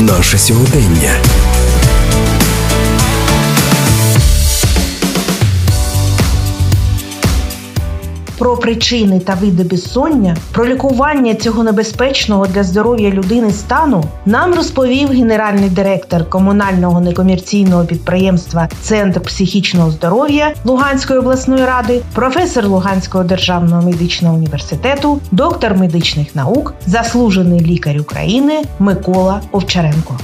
наше сьогодення. Про причини та види безсоння, про лікування цього небезпечного для здоров'я людини стану нам розповів генеральний директор комунального некомерційного підприємства Центр психічного здоров'я Луганської обласної ради, професор Луганського державного медичного університету, доктор медичних наук, заслужений лікар України Микола Овчаренко.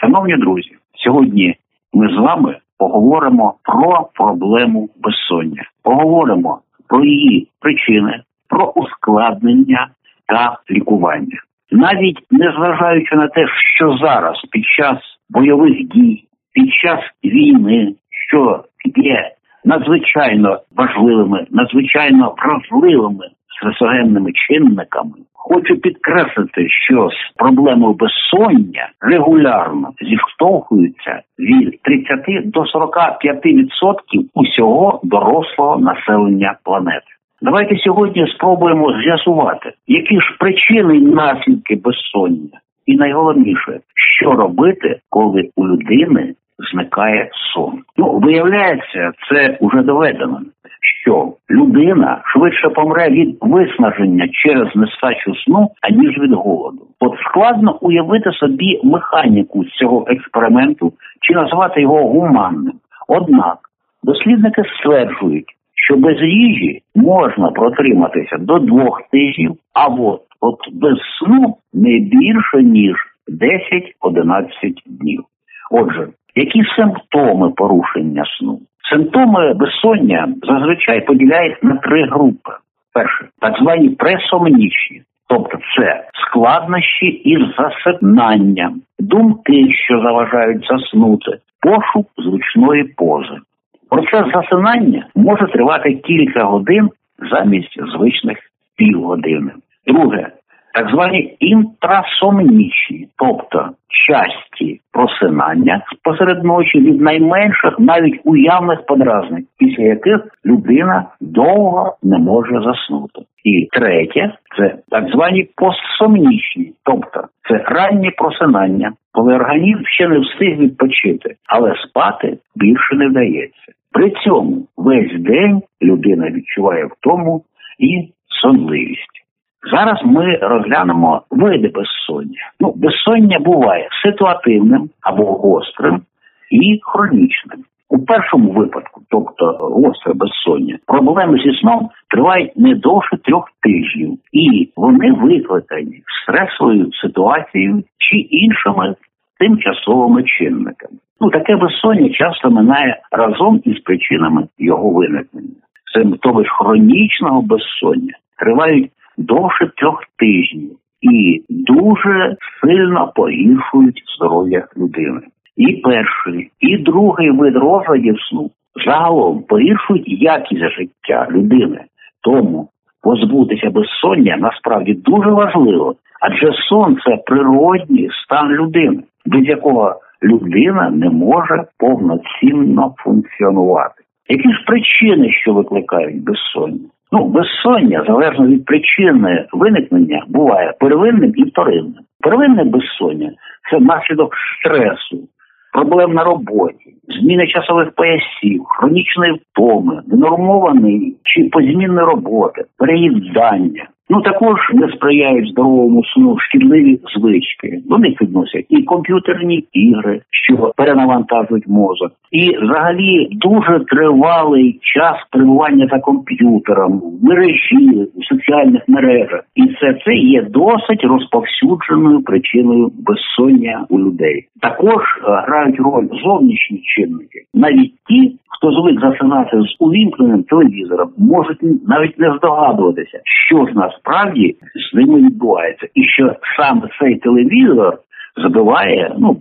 Шановні друзі, сьогодні ми з вами поговоримо про проблему безсоння. Поговоримо про її причини, про ускладнення та лікування. Навіть незважаючи на те, що зараз під час бойових дій, під час війни, що є надзвичайно важливими, надзвичайно вразливими стресогенними чинниками, хочу підкреслити, що з проблемою безсоння регулярно зіштовхуються від 30 до 45% усього дорослого населення планети. Давайте сьогодні спробуємо з'ясувати, які ж причини і наслідки безсоння, і найголовніше, що робити, коли у людини зникає сон. Ну виявляється, це вже доведено що людина швидше помре від виснаження через нестачу сну, аніж від голоду. От складно уявити собі механіку цього експерименту чи назвати його гуманним. Однак дослідники стверджують, що без їжі можна протриматися до двох тижнів, а от, от без сну не більше ніж 10-11 днів. Отже, які симптоми порушення сну? Симптоми безсоння зазвичай поділяють на три групи: перше так звані пресомнічні, тобто це складнощі із засипнанням, думки, що заважають заснути, пошук зручної пози. Процес засинання може тривати кілька годин замість звичних півгодини. Друге так звані інтрасомнічні, тобто часті просинання посеред ночі від найменших навіть уявних подразників, після яких людина довго не може заснути. І третє це так звані постсомнічні, тобто це ранні просинання, коли організм ще не встиг відпочити, але спати більше не вдається. При цьому весь день людина відчуває втому і сонливість. Зараз ми розглянемо види безсоння. Ну, безсоння буває ситуативним або гострим і хронічним. У першому випадку, тобто гостре безсоння, проблеми зі сном тривають не довше трьох тижнів, і вони викликані стресовою ситуацією чи іншими тимчасовими чинниками. Ну таке безсоння часто минає разом із причинами його виникнення. Симптоми хронічного безсоння тривають довше трьох тижнів і дуже сильно погіршують здоров'я людини. І перший, і другий вид розладів сну загалом погіршують якість життя людини. Тому позбутися безсоння насправді дуже важливо, адже сон це природній стан людини, без якого людина не може повноцінно функціонувати. Які ж причини, що викликають безсоння? Ну, безсоння, залежно від причини виникнення, буває первинним і вторинним. Первинне безсоння це наслідок стресу, проблем на роботі, зміни часових поясів, хронічної втоми, ненормованої чи позмінної роботи, переїдання. Ну також не сприяють здоровому сну шкідливі звички. До них відносять і комп'ютерні ігри, що перенавантажують мозок, і взагалі дуже тривалий час перебування за комп'ютером, мережі, в соціальних мережах, і все це є досить розповсюдженою причиною безсоння у людей. Також е, грають роль зовнішні чинники, навіть ті, хто звик засинати з увімкненим телевізором, можуть навіть не здогадуватися, що ж насправді з ними відбувається, і що саме цей телевізор збиває ну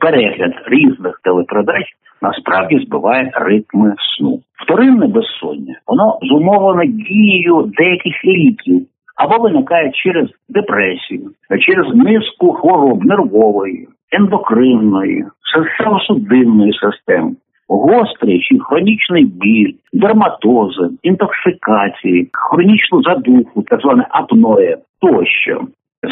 перегляд різних телепередач. Насправді збиває ритми сну. Вторинне безсоння воно зумовлене дією деяких ліків або виникає через депресію, через низку хвороб нервової, ендокринної, серцево-судинної системи гострий хронічний біль, дерматози, інтоксикації, хронічну задуху, так зване апноє тощо.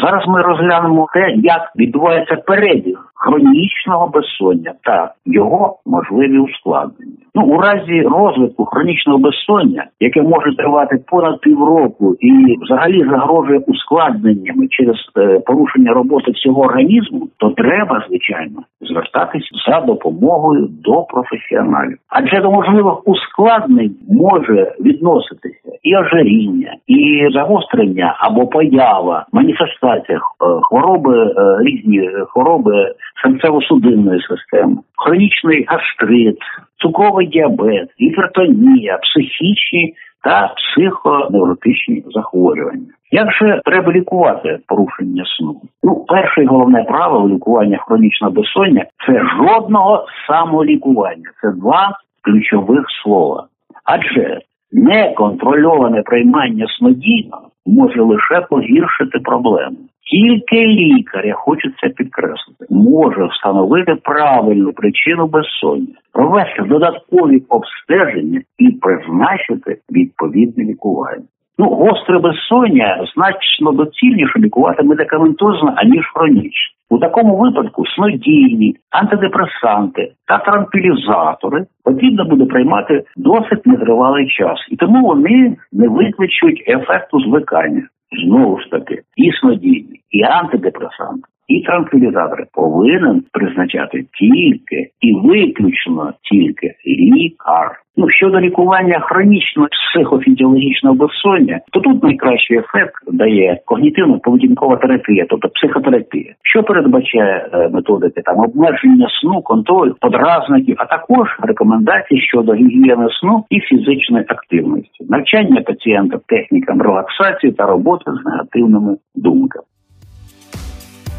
Зараз ми розглянемо те, як відбувається перебіг хронічного безсоння та його можливі ускладнення. Ну у разі розвитку хронічного безсоння, яке може тривати понад півроку і взагалі загрожує ускладненнями через е, порушення роботи всього організму, то треба звичайно звертатись за допомогою до професіоналів, адже до можливих ускладнень може відноситися і ожиріння, і загострення або поява, маніфестація е, хвороби, е, різні хвороби серцево-судинної системи, хронічний гастрит, цукровий діабет, гіпертонія, психічні та психоневротичні захворювання. Як же треба лікувати порушення сну? Ну, перше і головне правило лікування хронічного безсоння це жодного самолікування. Це два ключових слова. Адже неконтрольоване приймання снодійно може лише погіршити проблему. Тільки лікар, я хочу це підкреслити, може встановити правильну причину безсоння, провести додаткові обстеження і призначити відповідне лікування. Ну, гостре безсоння значно доцільніше лікувати медикаментозно, аніж хронічно. У такому випадку снодійні, антидепресанти та транквілізатори потрібно буде приймати досить нетривалий час, і тому вони не викличуть ефекту звикання. Знову ж таки, і снодійні, і антидепресанти, і транквілізатори повинен призначати тільки і виключно тільки лікар. Ну щодо лікування хронічного психофізіологічного безсоння, то тут найкращий ефект дає когнітивно-поведінкова терапія, тобто психотерапія, що передбачає е, методики там обмеження сну, контроль подразників, а також рекомендації щодо гігієни сну і фізичної активності, навчання пацієнта технікам релаксації та роботи з негативними думками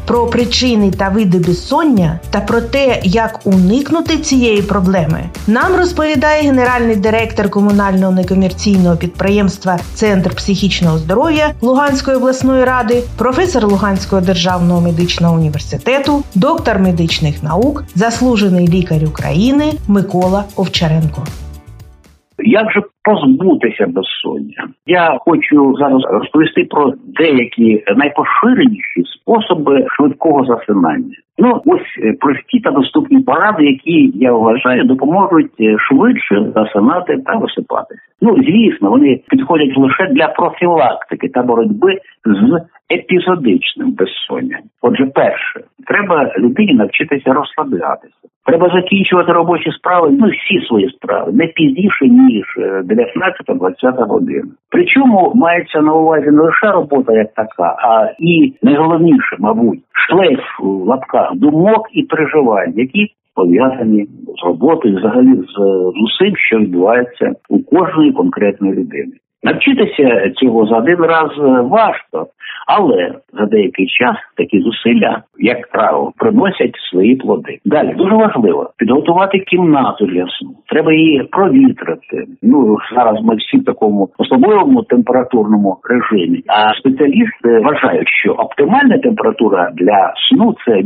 про причини та види безсоння та про те, як уникнути цієї проблеми, нам розповідає генеральний директор комунального некомерційного підприємства Центр психічного здоров'я Луганської обласної ради, професор Луганського державного медичного університету, доктор медичних наук, заслужений лікар України Микола Овчаренко. Як же позбутися безсоння? Я хочу зараз розповісти про деякі найпоширеніші способи швидкого засинання. Ну ось е, прості та доступні поради, які я вважаю, допоможуть е, швидше засинати та висипатися. Ну звісно, вони підходять лише для профілактики та боротьби з епізодичним безсонням. Отже, перше, треба людині навчитися розслаблятися. Треба закінчувати робочі справи, ну всі свої справи, не пізніше ніж 19-20 е, година. Причому мається на увазі не лише робота як така, а і найголовніше, мабуть, шлейф в лапках думок і переживань, які пов'язані з роботою, взагалі з, з усім, що відбувається у кожної конкретної людини. Навчитися цього за один раз е, важко, але за деякий час такі зусилля, як правило, приносять свої плоди. Далі дуже важливо підготувати кімнату для сну. Треба її провітрити. Ну зараз ми всі в такому особливому температурному режимі. А спеціалісти вважають, що оптимальна температура для сну це 18-20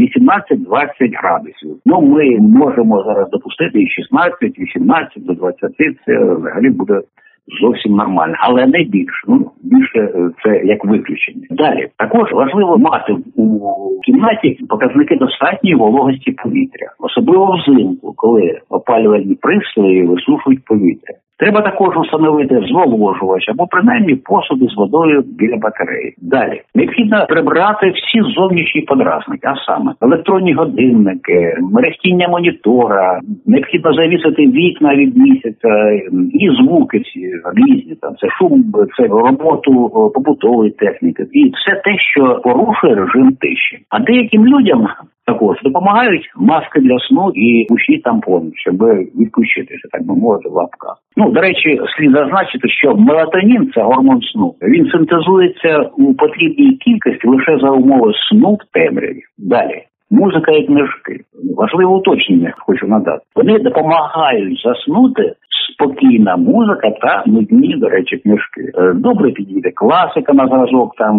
градусів. Ну ми можемо зараз допустити і 16, 18 до 20, Це взагалі буде зовсім нормально, але не більше. Ну більше е, це як виключення. Далі також важливо мати у кімнаті показники достатньої вологості повітря, особливо взимку, коли опалювальні пристрої висушують повітря. Треба також встановити зволожувач або принаймні посуди з водою біля батареї. Далі необхідно прибрати всі зовнішні подразники, а саме електронні годинники, мерехтіння монітора, необхідно завісити вікна від місяця і звуки ці різні. Там це шум, це роботу побутової техніки, і все те, що порушує режим тиші. А деяким людям також допомагають маски для сну і усі тампони, щоб відключитися, так би мовити, в лапках. Ну до речі, слід зазначити, що мелатонін це гормон сну. Він синтезується у потрібній кількості лише за умови сну в темряві. Далі музика і книжки. Важливе уточнення хочу надати. Вони допомагають заснути спокійна музика та нудні, до речі, книжки. Е, добре підійде класика на зразок, там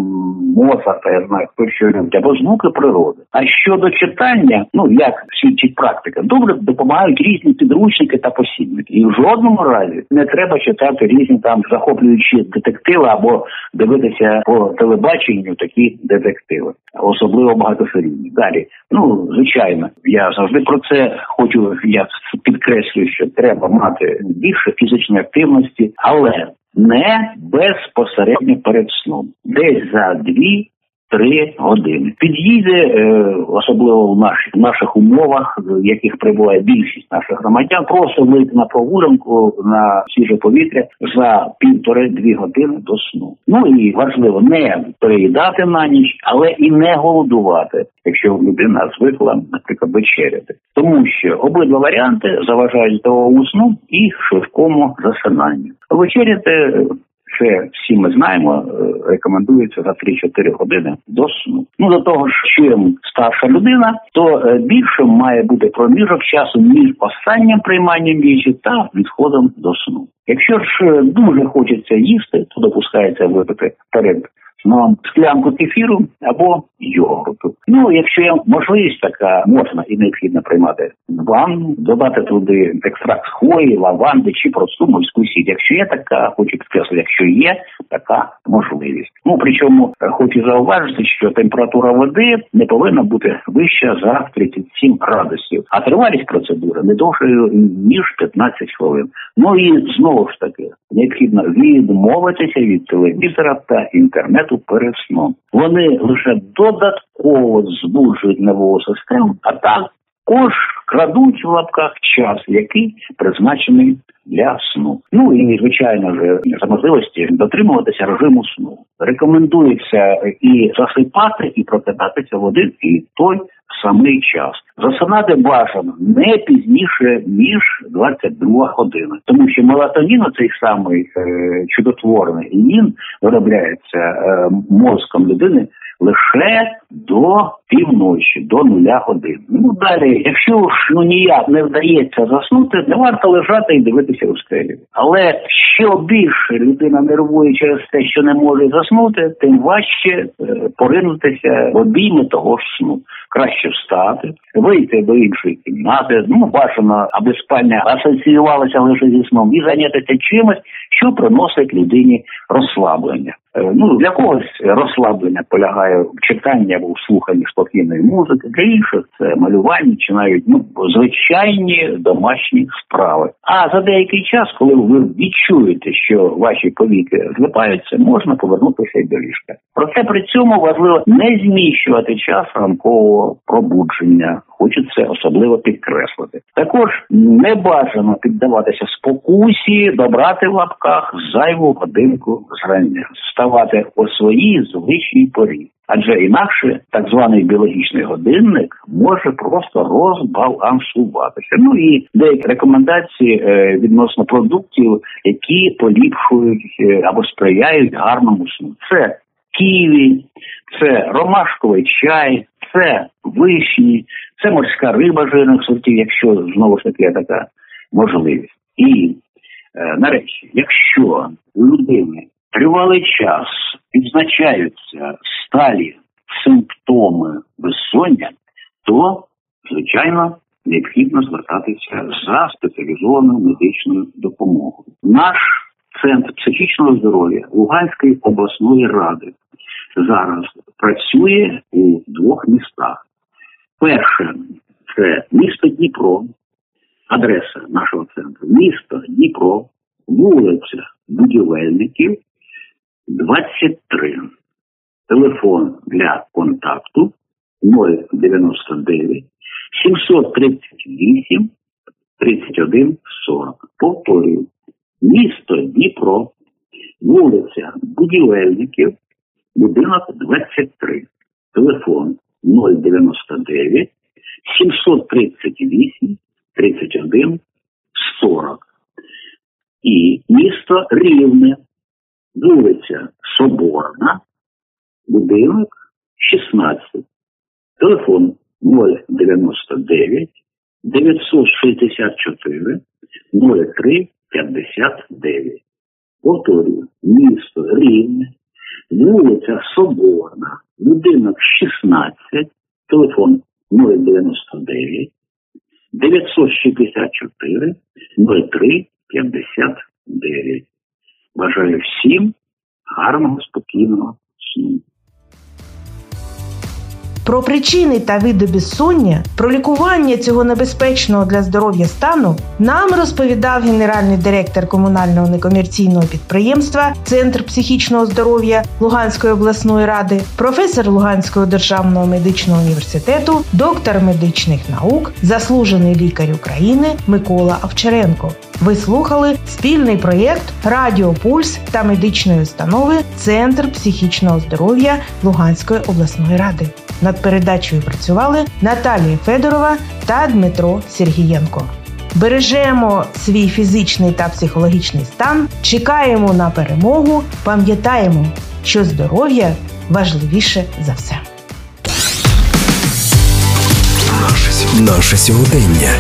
Моцарта, я знаю, хто що любить, або звуки природи. А щодо читання, ну як свідчить практика, добре допомагають різні підручники та посібники. І в жодному разі не треба читати різні там захоплюючі детективи або дивитися по телебаченню такі детективи, особливо багатосерійні. Далі, ну звичайно, я завжди про це хочу. Я підкреслюю, що треба мати більше фізичної активності, але не безпосередньо перед сном, десь за дві три години. Під'їде, е, особливо в наших в наших умовах, в яких прибуває більшість наших громадян, просто вийти на прогулянку на свіже повітря за півтори-дві години до сну. Ну і важливо не переїдати на ніч, але і не голодувати, якщо людина звикла, наприклад, вечеряти, тому що обидва варіанти заважають здоровому сну і швидкому засинанню. Вечеряти це всі ми знаємо, е, рекомендується за 3-4 години до сну. Ну до того ж, чим старша людина, то е, більше має бути проміжок часу між останнім прийманням їжі та відходом до сну. Якщо ж е, дуже хочеться їсти, то допускається випити перед ну, склянку кефіру або йогурту. Ну, якщо є можливість така, можна і необхідно приймати ванну, додати туди екстракт хвої, лаванди чи просту морську сіль. Якщо є така, хочу підкреслити, якщо є така можливість. Ну причому е, хочу зауважити, що температура води не повинна бути вища за 37 градусів, а тривалість процедури не довшою ніж 15 хвилин. Ну і знову ж таки необхідно відмовитися від телевізора та інтернету інтелекту перед. Вони лише додатково збуджують нову систему, а також крадуть в лапках час, який призначений для сну. Ну і звичайно ж за можливості дотримуватися режиму сну. Рекомендується і засипати, і прокидатися в один і той самий час. Засинати бажано не пізніше ніж 22 година, тому що мелатонін, цей самий е, чудотворний, він виробляється е, мозком людини лише до півночі, до нуля годин. Ну далі, якщо ж ну ніяк не вдається заснути, не варто лежати і дивитися у стелі. Але що більше людина нервує через те, що не може заснути, тим важче е, поринутися в обійми того ж сну. Краще встати, вийти до іншої кімнати. Ну бажано, аби спальня асоціювалася лише зі сном і зайнятися чимось, що приносить людині розслаблення. Е, ну для когось розслаблення полягає в читанні або в слуханні спокійної музики, для інших це малювання чи навіть ну звичайні домашні справи. А за деякий час, коли ви відчуєте, що ваші повіки злипаються, можна повернутися і до ліжка. Проте при цьому важливо не зміщувати час ранкового пробудження. Хочу це особливо підкреслити. Також не бажано піддаватися спокусі, добрати в лапках зайву годинку зрання ставати у своїй звичній порі. Адже інакше так званий біологічний годинник може просто розбалансуватися. Ну і деякі рекомендації е, відносно продуктів, які поліпшують е, або сприяють гарному сну. Це ківі, це ромашковий чай, це вишні, це морська риба жирних сортів, якщо знову ж таки така можливість. І е, нарешті, якщо людини тривалий час відзначаються сталі симптоми безсоння, то, звичайно, необхідно звертатися за спеціалізованою медичною допомогою. Наш центр психічного здоров'я Луганської обласної ради зараз працює у двох містах. Перше це місто Дніпро, адреса нашого центру, місто Дніпро, вулиця Будівельників, 23. Телефон для контакту 099 738 31 40. Повторюю. Місто Дніпро, вулиця Будівельників, будинок 23. Телефон 099 738 31 40. І місто Рівне, вулиця Соборна, будинок 16. Телефон 099 964 03 59. Повторюю, місто Рівне, вулиця Соборна, будинок 16, телефон 099 964 03 59. Бажаю всім гарного, спокійного сну. Про причини та види безсоння, про лікування цього небезпечного для здоров'я стану нам розповідав генеральний директор комунального некомерційного підприємства Центр психічного здоров'я Луганської обласної ради, професор Луганського державного медичного університету, доктор медичних наук, заслужений лікар України Микола Овчаренко. Ви слухали спільний проєкт Радіо Пульс та медичної установи Центр психічного здоров'я Луганської обласної ради. Над передачею працювали Наталія Федорова та Дмитро Сергієнко. Бережемо свій фізичний та психологічний стан, чекаємо на перемогу, пам'ятаємо, що здоров'я важливіше за все. Наше сьогодення.